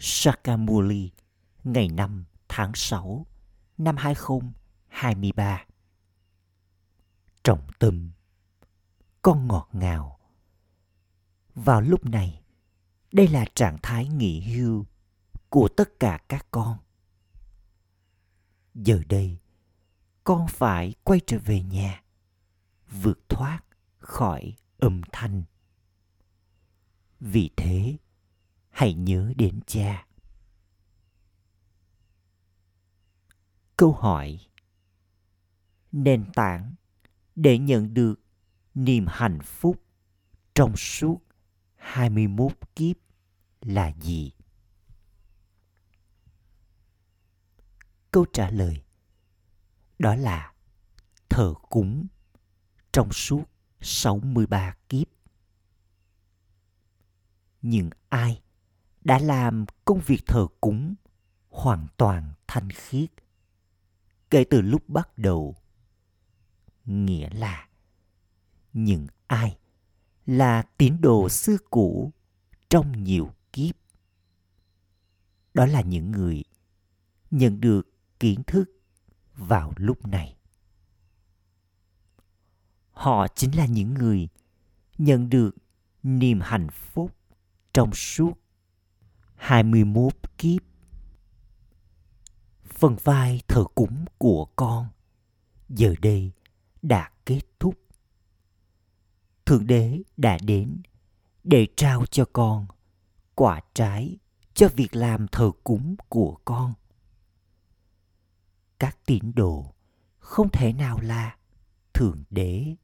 Sakamuli ngày 5 tháng 6 năm 2023. Trọng tâm Con ngọt ngào Vào lúc này, đây là trạng thái nghỉ hưu của tất cả các con. Giờ đây, con phải quay trở về nhà, vượt thoát khỏi âm thanh. Vì thế, hãy nhớ đến cha. Câu hỏi Nền tảng để nhận được niềm hạnh phúc trong suốt 21 kiếp là gì? Câu trả lời đó là thờ cúng trong suốt 63 kiếp. Nhưng ai đã làm công việc thờ cúng hoàn toàn thanh khiết. Kể từ lúc bắt đầu, nghĩa là những ai là tín đồ xưa cũ trong nhiều kiếp, đó là những người nhận được kiến thức vào lúc này. Họ chính là những người nhận được niềm hạnh phúc trong suốt 21 kiếp. Phần vai thờ cúng của con giờ đây đã kết thúc. Thượng Đế đã đến để trao cho con quả trái cho việc làm thờ cúng của con. Các tín đồ không thể nào là Thượng Đế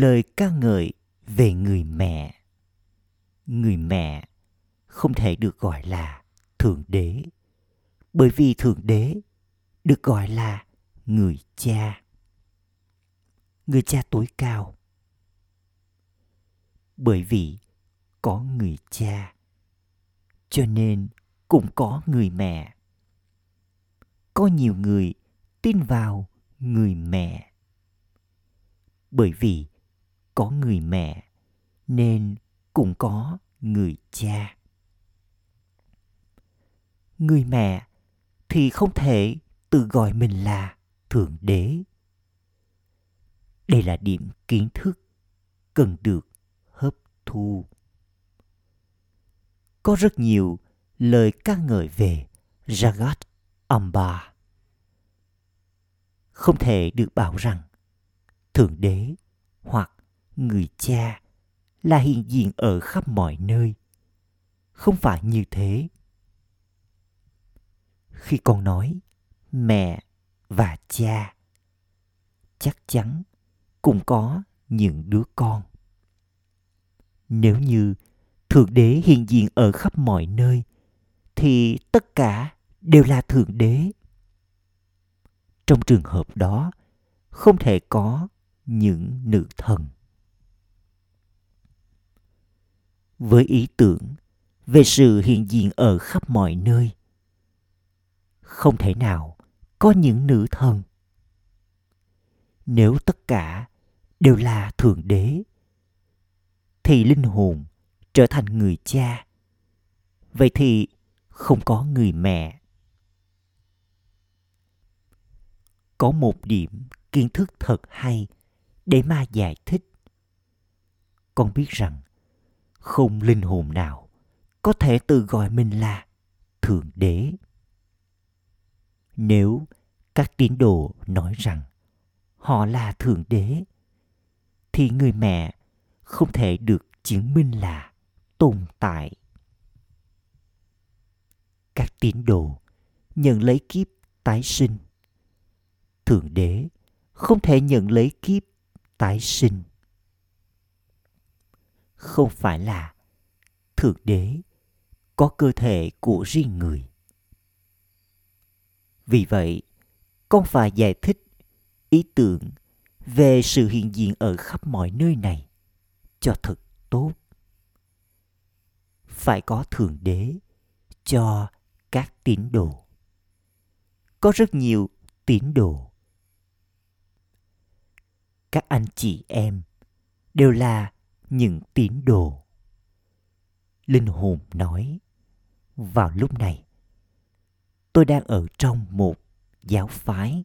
lời ca ngợi về người mẹ. Người mẹ không thể được gọi là Thượng Đế, bởi vì Thượng Đế được gọi là người cha. Người cha tối cao. Bởi vì có người cha, cho nên cũng có người mẹ có nhiều người tin vào người mẹ bởi vì có người mẹ, nên cũng có người cha. Người mẹ thì không thể tự gọi mình là thượng đế. Đây là điểm kiến thức cần được hấp thu. Có rất nhiều lời ca ngợi về jagat Amba. Không thể được bảo rằng Thượng Đế hoặc người cha là hiện diện ở khắp mọi nơi. Không phải như thế. Khi con nói mẹ và cha, chắc chắn cũng có những đứa con. Nếu như Thượng Đế hiện diện ở khắp mọi nơi, thì tất cả đều là thượng đế trong trường hợp đó không thể có những nữ thần với ý tưởng về sự hiện diện ở khắp mọi nơi. Không thể nào có những nữ thần. Nếu tất cả đều là thượng đế, thì linh hồn trở thành người cha. Vậy thì không có người mẹ. Có một điểm kiến thức thật hay để ma giải thích. Con biết rằng không linh hồn nào có thể tự gọi mình là thượng đế. Nếu các tín đồ nói rằng họ là thượng đế, thì người mẹ không thể được chứng minh là tồn tại. Các tín đồ nhận lấy kiếp tái sinh. Thượng đế không thể nhận lấy kiếp tái sinh không phải là thượng đế có cơ thể của riêng người. Vì vậy, con phải giải thích ý tưởng về sự hiện diện ở khắp mọi nơi này cho thật tốt. Phải có thượng đế cho các tín đồ. Có rất nhiều tín đồ. Các anh chị em đều là những tín đồ. Linh hồn nói, vào lúc này, tôi đang ở trong một giáo phái.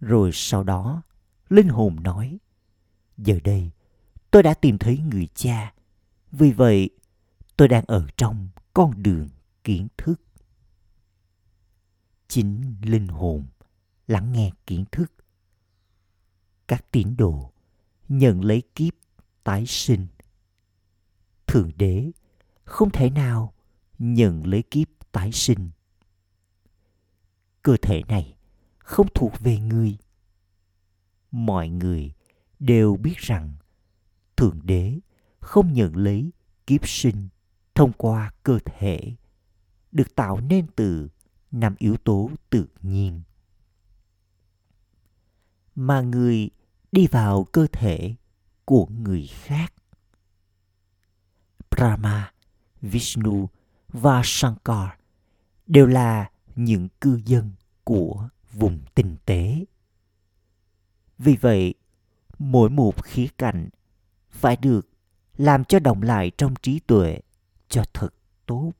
Rồi sau đó, linh hồn nói, giờ đây, tôi đã tìm thấy người cha. Vì vậy, tôi đang ở trong con đường kiến thức. Chính linh hồn lắng nghe kiến thức. Các tín đồ nhận lấy kiếp tái sinh. Thượng đế không thể nào nhận lấy kiếp tái sinh. Cơ thể này không thuộc về người. Mọi người đều biết rằng thượng đế không nhận lấy kiếp sinh thông qua cơ thể, được tạo nên từ năm yếu tố tự nhiên. Mà người đi vào cơ thể của người khác. Brahma, vishnu và shankar đều là những cư dân của vùng tinh tế. Vì vậy, mỗi một khía cạnh phải được làm cho động lại trong trí tuệ cho thật tốt.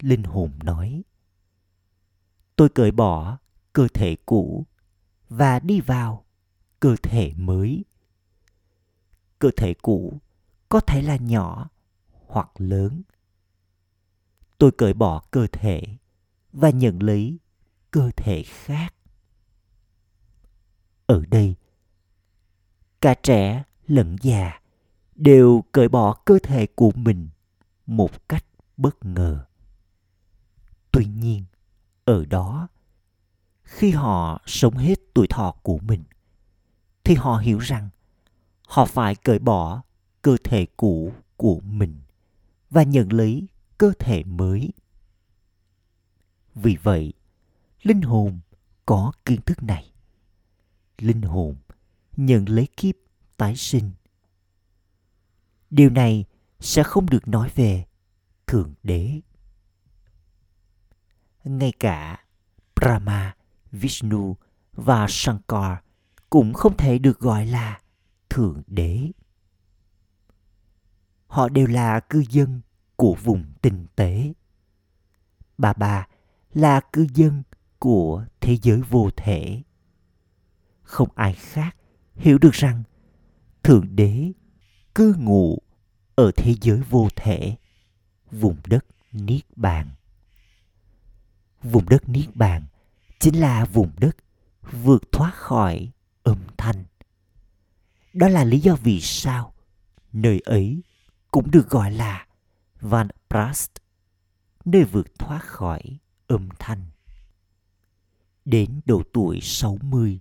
Linh hồn nói, tôi cởi bỏ cơ thể cũ và đi vào cơ thể mới. Cơ thể cũ có thể là nhỏ hoặc lớn. Tôi cởi bỏ cơ thể và nhận lấy cơ thể khác. Ở đây, cả trẻ lẫn già đều cởi bỏ cơ thể của mình một cách bất ngờ. Tuy nhiên, ở đó, khi họ sống hết tuổi thọ của mình thì họ hiểu rằng họ phải cởi bỏ cơ thể cũ của mình và nhận lấy cơ thể mới. Vì vậy, linh hồn có kiến thức này. Linh hồn nhận lấy kiếp tái sinh. Điều này sẽ không được nói về thượng đế. Ngay cả brahma, vishnu và shankar cũng không thể được gọi là thượng đế. Họ đều là cư dân của vùng tinh tế. Bà bà là cư dân của thế giới vô thể. Không ai khác hiểu được rằng thượng đế cư ngụ ở thế giới vô thể, vùng đất niết bàn. Vùng đất niết bàn chính là vùng đất vượt thoát khỏi âm thanh đó là lý do vì sao nơi ấy cũng được gọi là Van Prast, nơi vượt thoát khỏi âm thanh. Đến độ tuổi 60,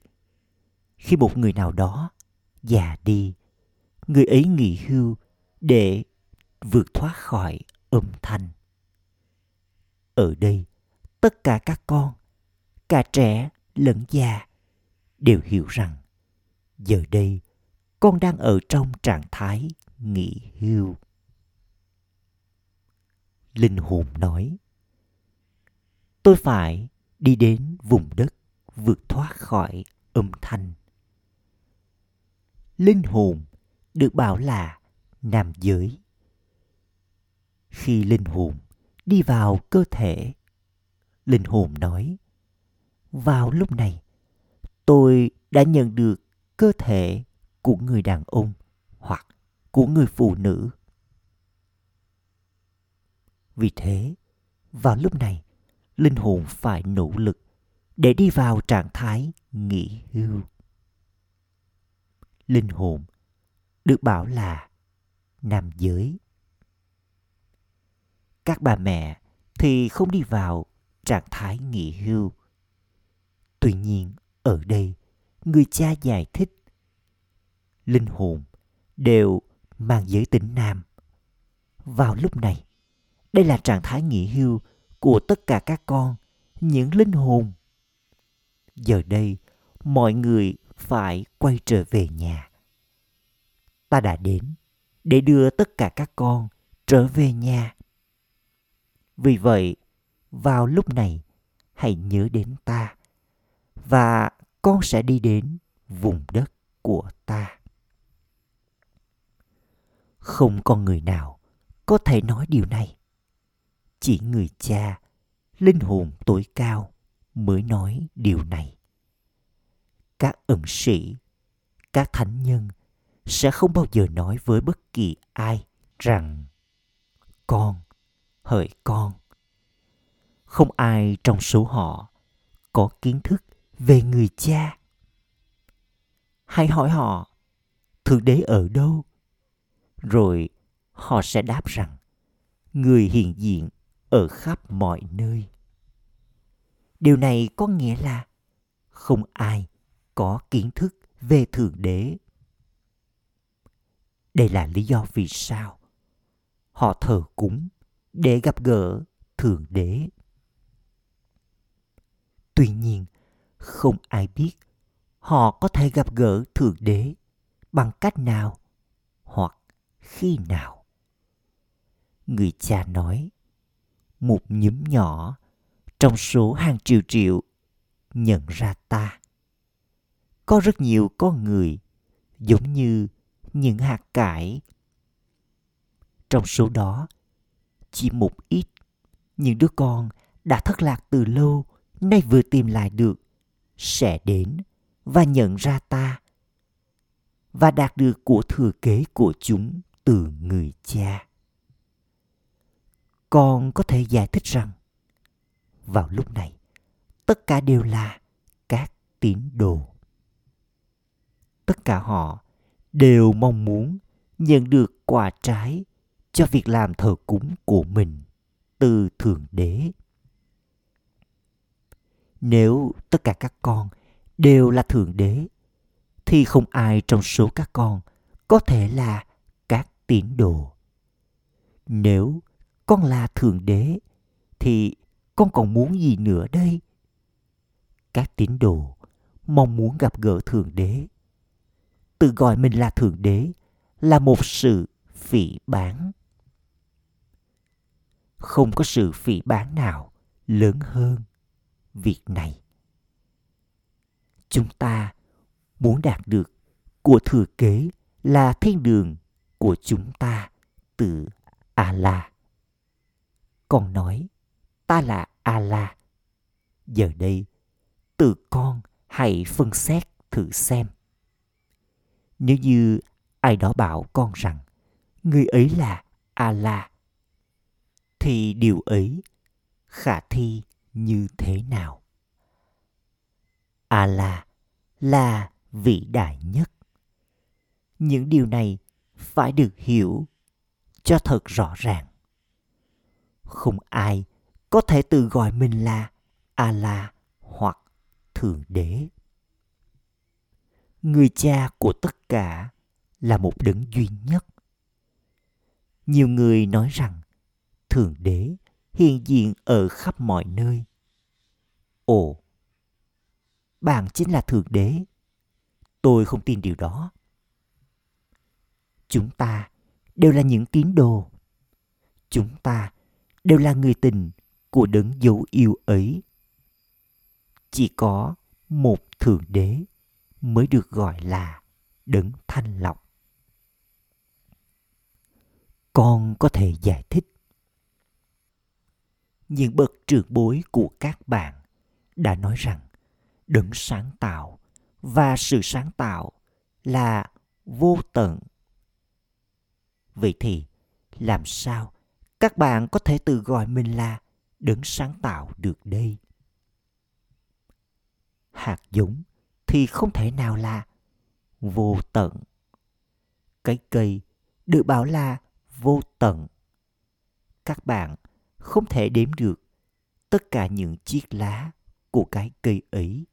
khi một người nào đó già đi, người ấy nghỉ hưu để vượt thoát khỏi âm thanh. Ở đây, tất cả các con, cả trẻ lẫn già đều hiểu rằng giờ đây con đang ở trong trạng thái nghỉ hưu. Linh hồn nói, tôi phải đi đến vùng đất vượt thoát khỏi âm thanh. Linh hồn được bảo là nam giới. Khi linh hồn đi vào cơ thể, linh hồn nói, vào lúc này tôi đã nhận được cơ thể của người đàn ông hoặc của người phụ nữ. Vì thế, vào lúc này, linh hồn phải nỗ lực để đi vào trạng thái nghỉ hưu. Linh hồn được bảo là nam giới. Các bà mẹ thì không đi vào trạng thái nghỉ hưu. Tuy nhiên ở đây, người cha giải thích. Linh hồn đều mang giới tính nam. Vào lúc này, đây là trạng thái nghỉ hưu của tất cả các con, những linh hồn. Giờ đây, mọi người phải quay trở về nhà. Ta đã đến để đưa tất cả các con trở về nhà. Vì vậy, vào lúc này, hãy nhớ đến ta và con sẽ đi đến vùng đất của ta. Không con người nào có thể nói điều này. Chỉ người cha, linh hồn tối cao mới nói điều này. Các ẩn sĩ, các thánh nhân sẽ không bao giờ nói với bất kỳ ai rằng, con, hỡi con. Không ai trong số họ có kiến thức về người cha. Hãy hỏi họ, thượng đế ở đâu? Rồi họ sẽ đáp rằng, người hiện diện ở khắp mọi nơi. Điều này có nghĩa là không ai có kiến thức về thượng đế. Đây là lý do vì sao họ thờ cúng để gặp gỡ thượng đế. Tuy nhiên không ai biết họ có thể gặp gỡ thượng đế bằng cách nào hoặc khi nào. Người cha nói, một nhóm nhỏ trong số hàng triệu triệu nhận ra ta. Có rất nhiều con người giống như những hạt cải. Trong số đó, chỉ một ít những đứa con đã thất lạc từ lâu, nay vừa tìm lại được sẽ đến và nhận ra ta và đạt được của thừa kế của chúng từ người cha. Con có thể giải thích rằng, vào lúc này, tất cả đều là các tín đồ. Tất cả họ đều mong muốn nhận được quả trái cho việc làm thờ cúng của mình từ thượng đế nếu tất cả các con đều là thượng đế, thì không ai trong số các con có thể là các tín đồ. Nếu con là thượng đế, thì con còn muốn gì nữa đây? Các tín đồ mong muốn gặp gỡ thượng đế. Tự gọi mình là thượng đế là một sự phỉ báng. không có sự phỉ báng nào lớn hơn việc này. Chúng ta muốn đạt được của thừa kế là thiên đường của chúng ta từ a la con nói, ta là a la giờ đây tự con hãy phân xét thử xem. Nếu như ai đó bảo con rằng, người ấy là a la thì điều ấy khả thi như thế nào? A la là vĩ đại nhất. Những điều này phải được hiểu cho thật rõ ràng. Không ai có thể tự gọi mình là a la hoặc thượng đế. Người cha của tất cả là một đấng duy nhất. Nhiều người nói rằng thượng đế hiện diện ở khắp mọi nơi. Ồ, bạn chính là thượng đế. Tôi không tin điều đó. Chúng ta đều là những tín đồ. Chúng ta đều là người tình của đấng dấu yêu ấy. Chỉ có một thượng đế mới được gọi là đấng thanh lọc. Con có thể giải thích những bậc trưởng bối của các bạn đã nói rằng, đấng sáng tạo và sự sáng tạo là vô tận. Vậy thì làm sao các bạn có thể tự gọi mình là đấng sáng tạo được đây? Hạt giống thì không thể nào là vô tận. Cái cây được bảo là vô tận. Các bạn không thể đếm được tất cả những chiếc lá của cái cây ấy.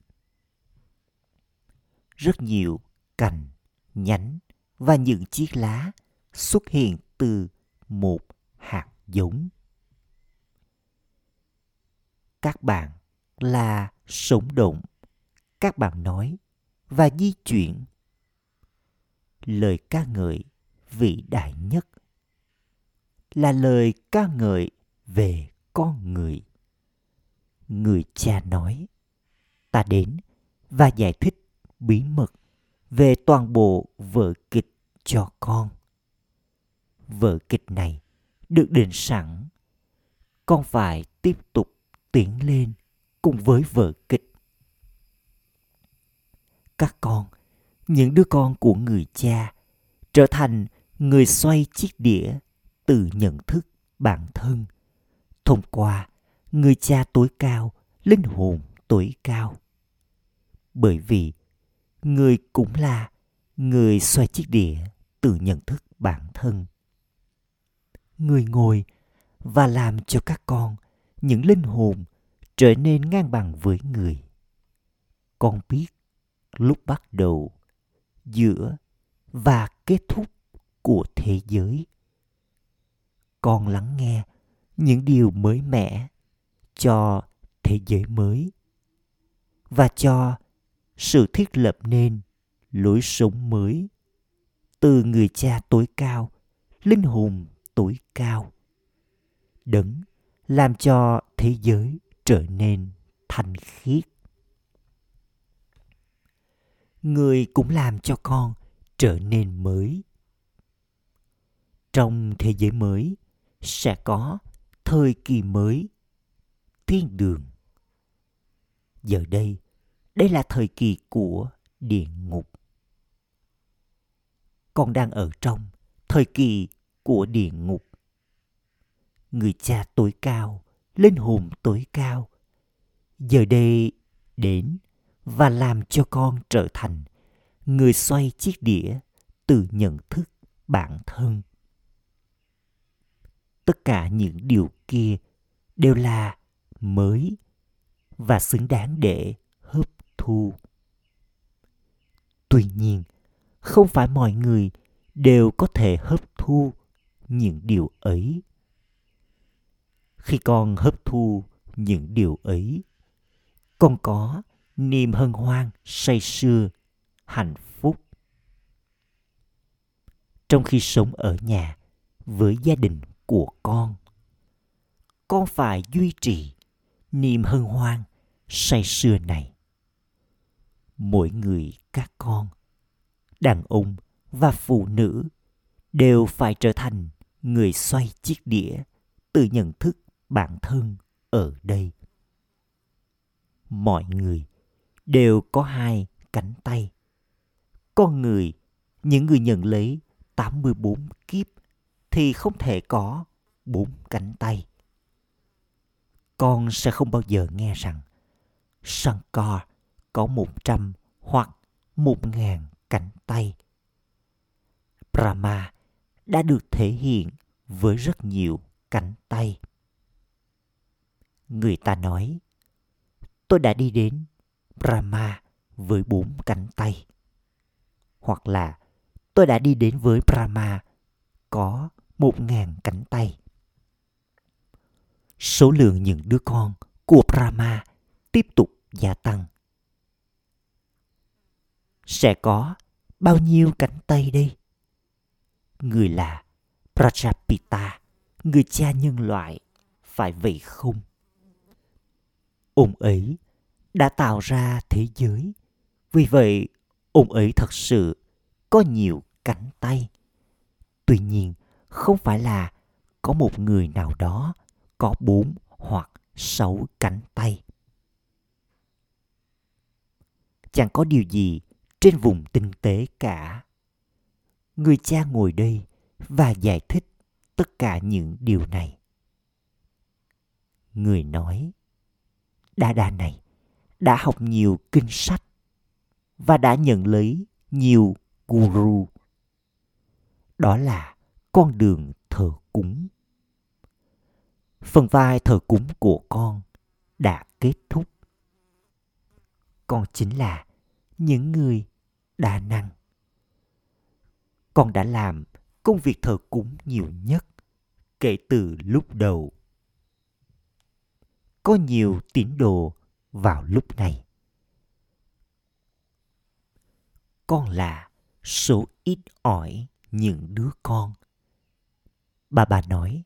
Rất nhiều cành, nhánh và những chiếc lá xuất hiện từ một hạt giống. Các bạn là sống động, các bạn nói và di chuyển. Lời ca ngợi vĩ đại nhất là lời ca ngợi về con người. Người cha nói, ta đến và giải thích bí mật về toàn bộ vở kịch cho con. Vở kịch này được định sẵn. Con phải tiếp tục tiến lên cùng với vở kịch. Các con, những đứa con của người cha trở thành người xoay chiếc đĩa từ nhận thức bản thân thông qua, người cha tối cao, linh hồn tối cao. Bởi vì, người cũng là người xoay chiếc đĩa từ nhận thức bản thân. Người ngồi và làm cho các con, những linh hồn trở nên ngang bằng với người. Con biết lúc bắt đầu, giữa và kết thúc của thế giới. Con lắng nghe những điều mới mẻ cho thế giới mới và cho sự thiết lập nên lối sống mới từ người cha tối cao, linh hồn tối cao, đấng làm cho thế giới trở nên thanh khiết. Người cũng làm cho con trở nên mới. Trong thế giới mới sẽ có thời kỳ mới, thiên đường. Giờ đây đây là thời kỳ của địa ngục. Con đang ở trong thời kỳ của địa ngục. Người cha tối cao, linh hồn tối cao, giờ đây đến và làm cho con trở thành người xoay chiếc đĩa từ nhận thức bản thân tất cả những điều kia đều là mới và xứng đáng để hấp thu. Tuy nhiên, không phải mọi người đều có thể hấp thu những điều ấy. Khi con hấp thu những điều ấy, con có niềm hân hoan, say sưa, hạnh phúc. Trong khi sống ở nhà với gia đình của con. Con phải duy trì niềm hân hoan say sưa này. Mỗi người các con, đàn ông và phụ nữ đều phải trở thành người xoay chiếc đĩa từ nhận thức bản thân ở đây. Mọi người đều có hai cánh tay. Con người, những người nhận lấy 84 kiếp thì không thể có bốn cánh tay. Con sẽ không bao giờ nghe rằng Shankar có một trăm hoặc một ngàn cánh tay. Brahma đã được thể hiện với rất nhiều cánh tay. Người ta nói, tôi đã đi đến Brahma với bốn cánh tay. Hoặc là tôi đã đi đến với Brahma có một ngàn cánh tay. Số lượng những đứa con của Brahma tiếp tục gia tăng. Sẽ có bao nhiêu cánh tay đây? Người là Prajapita, người cha nhân loại, phải vậy không? Ông ấy đã tạo ra thế giới, vì vậy ông ấy thật sự có nhiều cánh tay. Tuy nhiên, không phải là có một người nào đó có bốn hoặc sáu cánh tay. Chẳng có điều gì trên vùng tinh tế cả. Người cha ngồi đây và giải thích tất cả những điều này. Người nói, đa đa này đã học nhiều kinh sách và đã nhận lấy nhiều guru. Đó là con đường thờ cúng. Phần vai thờ cúng của con đã kết thúc. Con chính là những người đa năng. Con đã làm công việc thờ cúng nhiều nhất kể từ lúc đầu. Có nhiều tín đồ vào lúc này. Con là số ít ỏi những đứa con bà bà nói,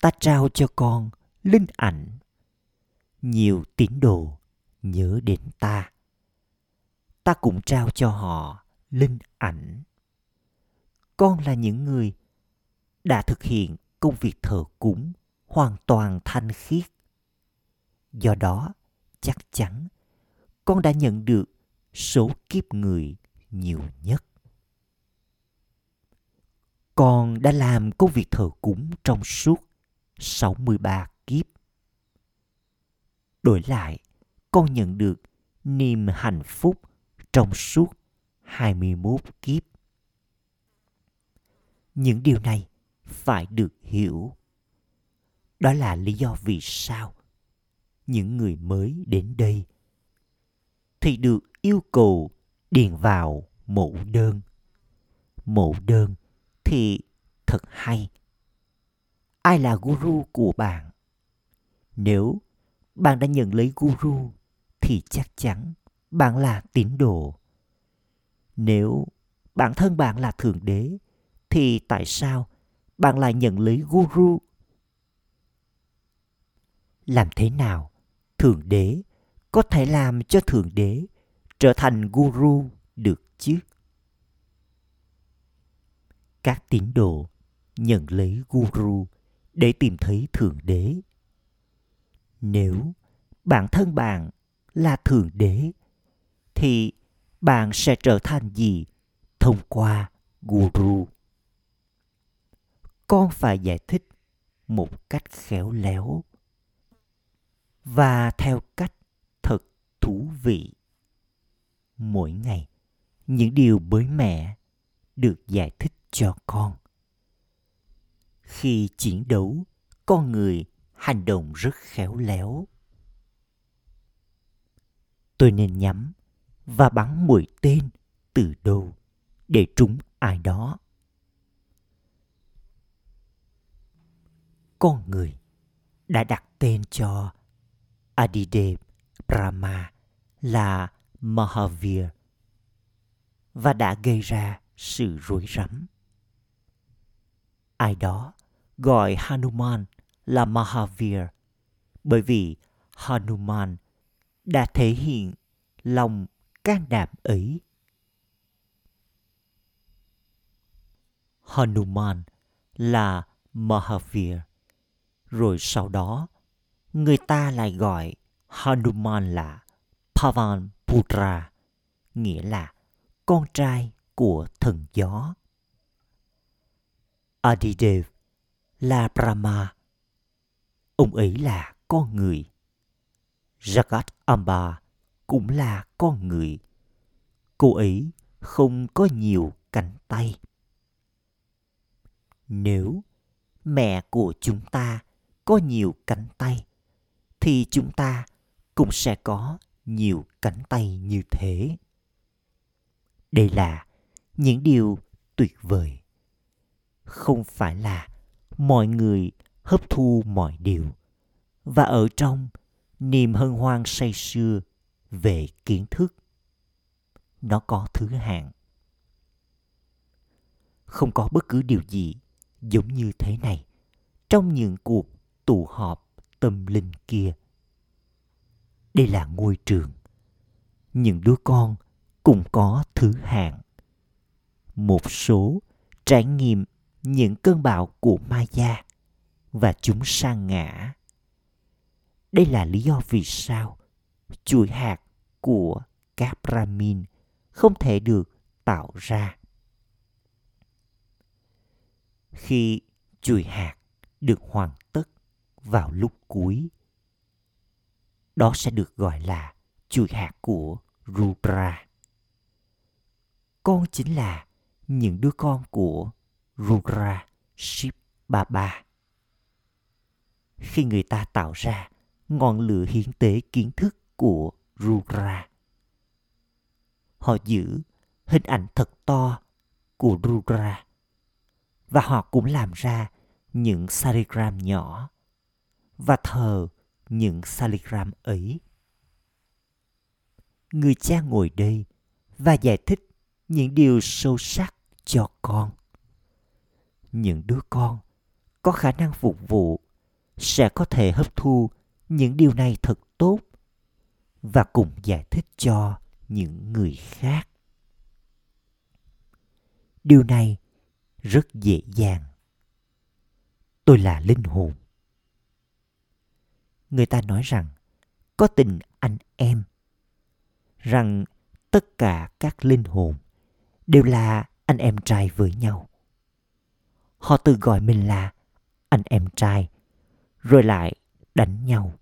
ta trao cho con linh ảnh. Nhiều tín đồ nhớ đến ta. Ta cũng trao cho họ linh ảnh. Con là những người đã thực hiện công việc thờ cúng hoàn toàn thanh khiết. Do đó, chắc chắn con đã nhận được số kiếp người nhiều nhất con đã làm công việc thờ cúng trong suốt 63 kiếp. Đổi lại, con nhận được niềm hạnh phúc trong suốt 21 kiếp. Những điều này phải được hiểu. Đó là lý do vì sao những người mới đến đây thì được yêu cầu điền vào mẫu đơn. Mẫu đơn thì thật hay. Ai là guru của bạn? Nếu bạn đã nhận lấy guru, thì chắc chắn bạn là tín đồ. Nếu bản thân bạn là thượng đế, thì tại sao bạn lại nhận lấy guru? Làm thế nào thượng đế có thể làm cho thượng đế trở thành guru được chứ? Các tín đồ, nhận lấy guru để tìm thấy thượng đế. Nếu bản thân bạn là thượng đế, thì bạn sẽ trở thành gì thông qua guru? Con phải giải thích một cách khéo léo và theo cách thật thú vị. Mỗi ngày, những điều mới mẻ được giải thích cho con. Khi chiến đấu, con người hành động rất khéo léo. Tôi nên nhắm và bắn mũi tên từ đâu để trúng ai đó. Con người đã đặt tên cho Adidev Brahma là Mahavir và đã gây ra sự rối rắm ai đó gọi Hanuman là Mahavir bởi vì Hanuman đã thể hiện lòng can đảm ấy. Hanuman là Mahavir. Rồi sau đó, người ta lại gọi Hanuman là Pavan Putra, nghĩa là con trai của thần gió. Adidev là Brahma. Ông ấy là con người. Jagat Amba cũng là con người. Cô ấy không có nhiều cánh tay. Nếu mẹ của chúng ta có nhiều cánh tay, thì chúng ta cũng sẽ có nhiều cánh tay như thế. Đây là những điều tuyệt vời. Không phải là mọi người hấp thu mọi điều, và ở trong niềm hân hoan say sưa về kiến thức, nó có thứ hạng. Không có bất cứ điều gì giống như thế này trong những cuộc tụ họp tâm linh kia. Đây là ngôi trường, những đứa con cũng có thứ hạng một số trải nghiệm những cơn bão của Maya và chúng sa ngã. Đây là lý do vì sao chuỗi hạt của các Brahmin không thể được tạo ra. Khi chuỗi hạt được hoàn tất vào lúc cuối, đó sẽ được gọi là chuỗi hạt của Rudra. Con chính là những đứa con của Rudra Shiv Baba. Khi người ta tạo ra ngọn lửa hiến tế kiến thức của Rudra, họ giữ hình ảnh thật to của Rudra và họ cũng làm ra những saligram nhỏ và thờ những saligram ấy. Người cha ngồi đây và giải thích những điều sâu sắc cho con. Những đứa con có khả năng phục vụ sẽ có thể hấp thu những điều này thật tốt và cùng giải thích cho những người khác. Điều này rất dễ dàng. Tôi là linh hồn. Người ta nói rằng có tình anh em, rằng tất cả các linh hồn đều là anh em trai với nhau. Họ tự gọi mình là anh em trai, rồi lại đánh nhau.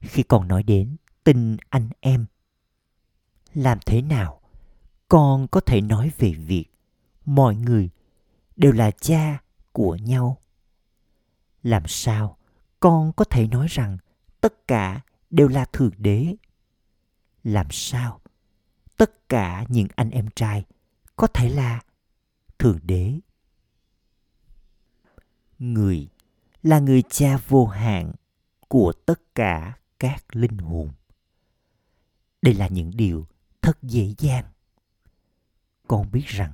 Khi còn nói đến tình anh em, làm thế nào con có thể nói về việc mọi người đều là cha của nhau? Làm sao con có thể nói rằng tất cả đều là thượng đế? Làm sao tất cả những anh em trai có thể là thượng đế người là người cha vô hạn của tất cả các linh hồn đây là những điều thật dễ dàng con biết rằng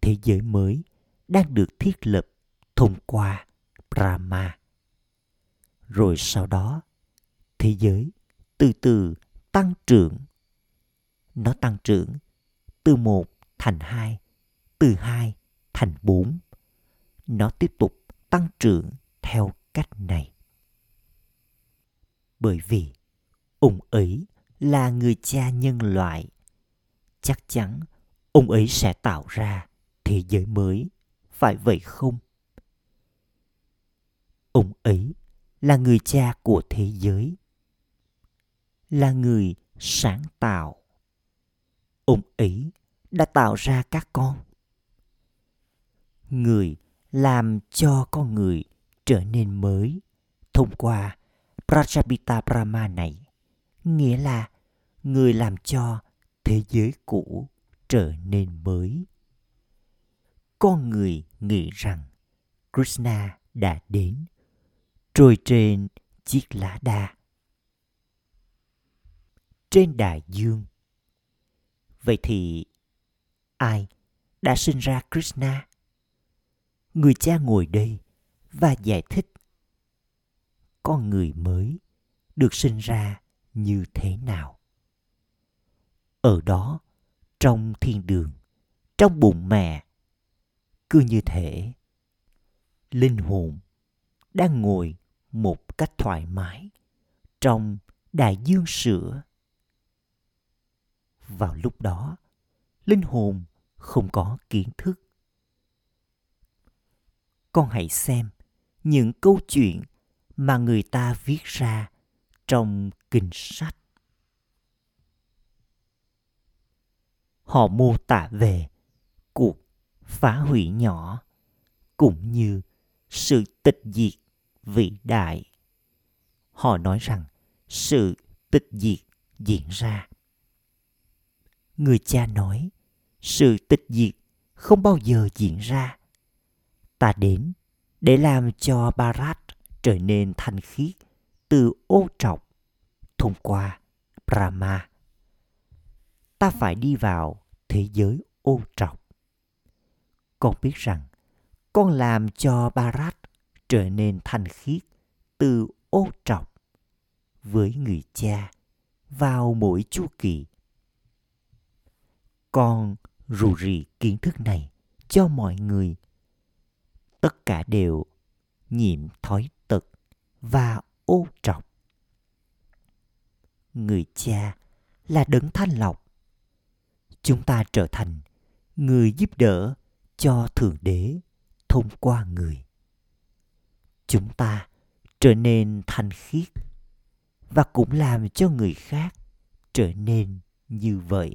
thế giới mới đang được thiết lập thông qua Brahma. Rồi sau đó, thế giới từ từ tăng trưởng. Nó tăng trưởng từ một thành hai, từ hai thành bốn. Nó tiếp tục tăng trưởng theo cách này. Bởi vì ông ấy là người cha nhân loại, chắc chắn ông ấy sẽ tạo ra thế giới mới phải vậy không ông ấy là người cha của thế giới là người sáng tạo ông ấy đã tạo ra các con. Người làm cho con người trở nên mới thông qua Prajapita Brahma này, nghĩa là người làm cho thế giới cũ trở nên mới. Con người nghĩ rằng krishna đã đến, trôi trên chiếc lá đa. Trên đại dương. Vậy thì ai đã sinh ra krishna? Người cha ngồi đây và giải thích, con người mới được sinh ra như thế nào? Ở đó, trong thiên đường, trong bụng mẹ, cứ như thể linh hồn đang ngồi một cách thoải mái trong đại dương sữa. Vào lúc đó, linh hồn không có kiến thức. Con hãy xem những câu chuyện mà người ta viết ra trong kinh sách. Họ mô tả về cuộc phá hủy nhỏ cũng như sự tịch diệt vĩ đại. Họ nói rằng sự tịch diệt diễn ra. Người cha nói sự tịch diệt không bao giờ diễn ra ta đến để làm cho Bharat trở nên thanh khiết từ ô trọc thông qua brahma ta phải đi vào thế giới ô trọc. Con biết rằng con làm cho Bharat trở nên thanh khiết từ ô trọc với người cha vào mỗi chu kỳ. Con rù rì kiến thức này cho mọi người. Tất cả đều nhiễm thói tật và ô trọc. Người cha là đấng thanh lọc. Chúng ta trở thành người giúp đỡ cho thượng đế thông qua người. Chúng ta trở nên thanh khiết và cũng làm cho người khác trở nên như vậy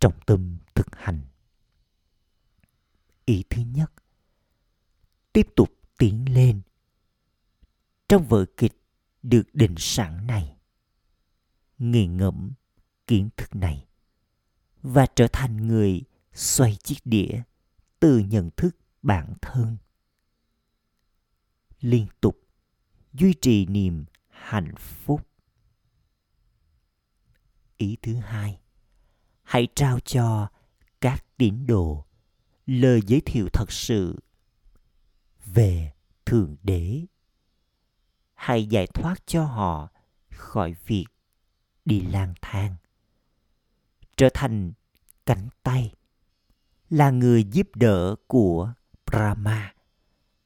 trọng tâm thực hành. Ý thứ nhất, tiếp tục tiến lên. Trong vở kịch được định sẵn này nghiền ngẫm kiến thức này và trở thành người xoay chiếc đĩa từ nhận thức bản thân. Liên tục duy trì niềm hạnh phúc. Ý thứ hai hãy trao cho các tín đồ lời giới thiệu thật sự về thượng đế. Hãy giải thoát cho họ khỏi việc đi lang thang, trở thành cánh tay, là người giúp đỡ của brahma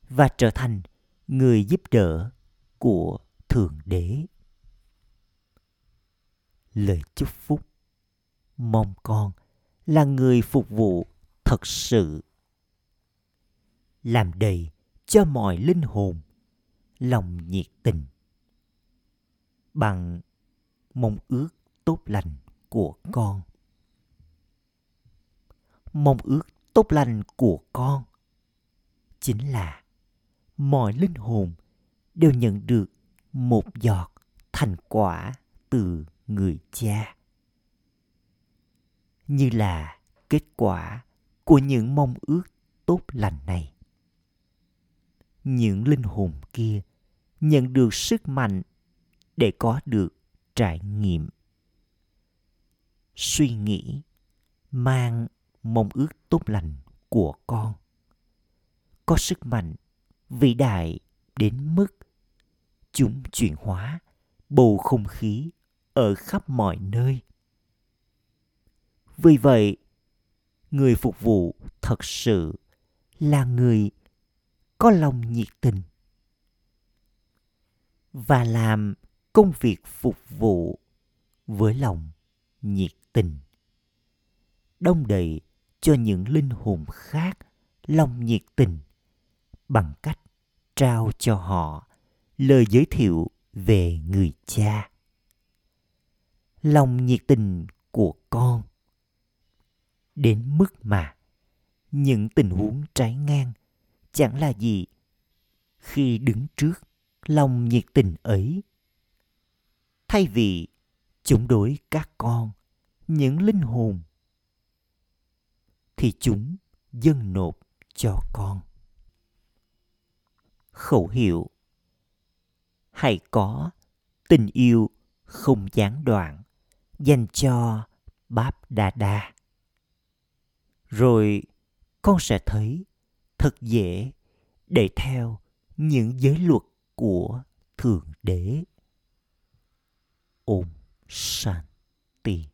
và trở thành người giúp đỡ của thượng đế. Lời chúc phúc mong con là người phục vụ thật sự. Làm đầy cho mọi linh hồn, lòng nhiệt tình. Bằng mong ước tốt lành của con. Mong ước tốt lành của con chính là mọi linh hồn đều nhận được một giọt thành quả từ người cha như là kết quả của những mong ước tốt lành này. Những linh hồn kia nhận được sức mạnh để có được trải nghiệm. Suy nghĩ mang mong ước tốt lành của con. Có sức mạnh vĩ đại đến mức chúng chuyển hóa bầu không khí ở khắp mọi nơi vì vậy, người phục vụ thật sự là người có lòng nhiệt tình và làm công việc phục vụ với lòng nhiệt tình, đông đầy cho những linh hồn khác lòng nhiệt tình bằng cách trao cho họ lời giới thiệu về người cha. Lòng nhiệt tình của con đến mức mà những tình huống trái ngang chẳng là gì khi đứng trước lòng nhiệt tình ấy. Thay vì chống đối các con, những linh hồn, thì chúng dâng nộp cho con. Khẩu hiệu, hãy có tình yêu không gián đoạn dành cho báp đa đa rồi con sẽ thấy thật dễ để theo những giới luật của thượng đế. Ôm shanti.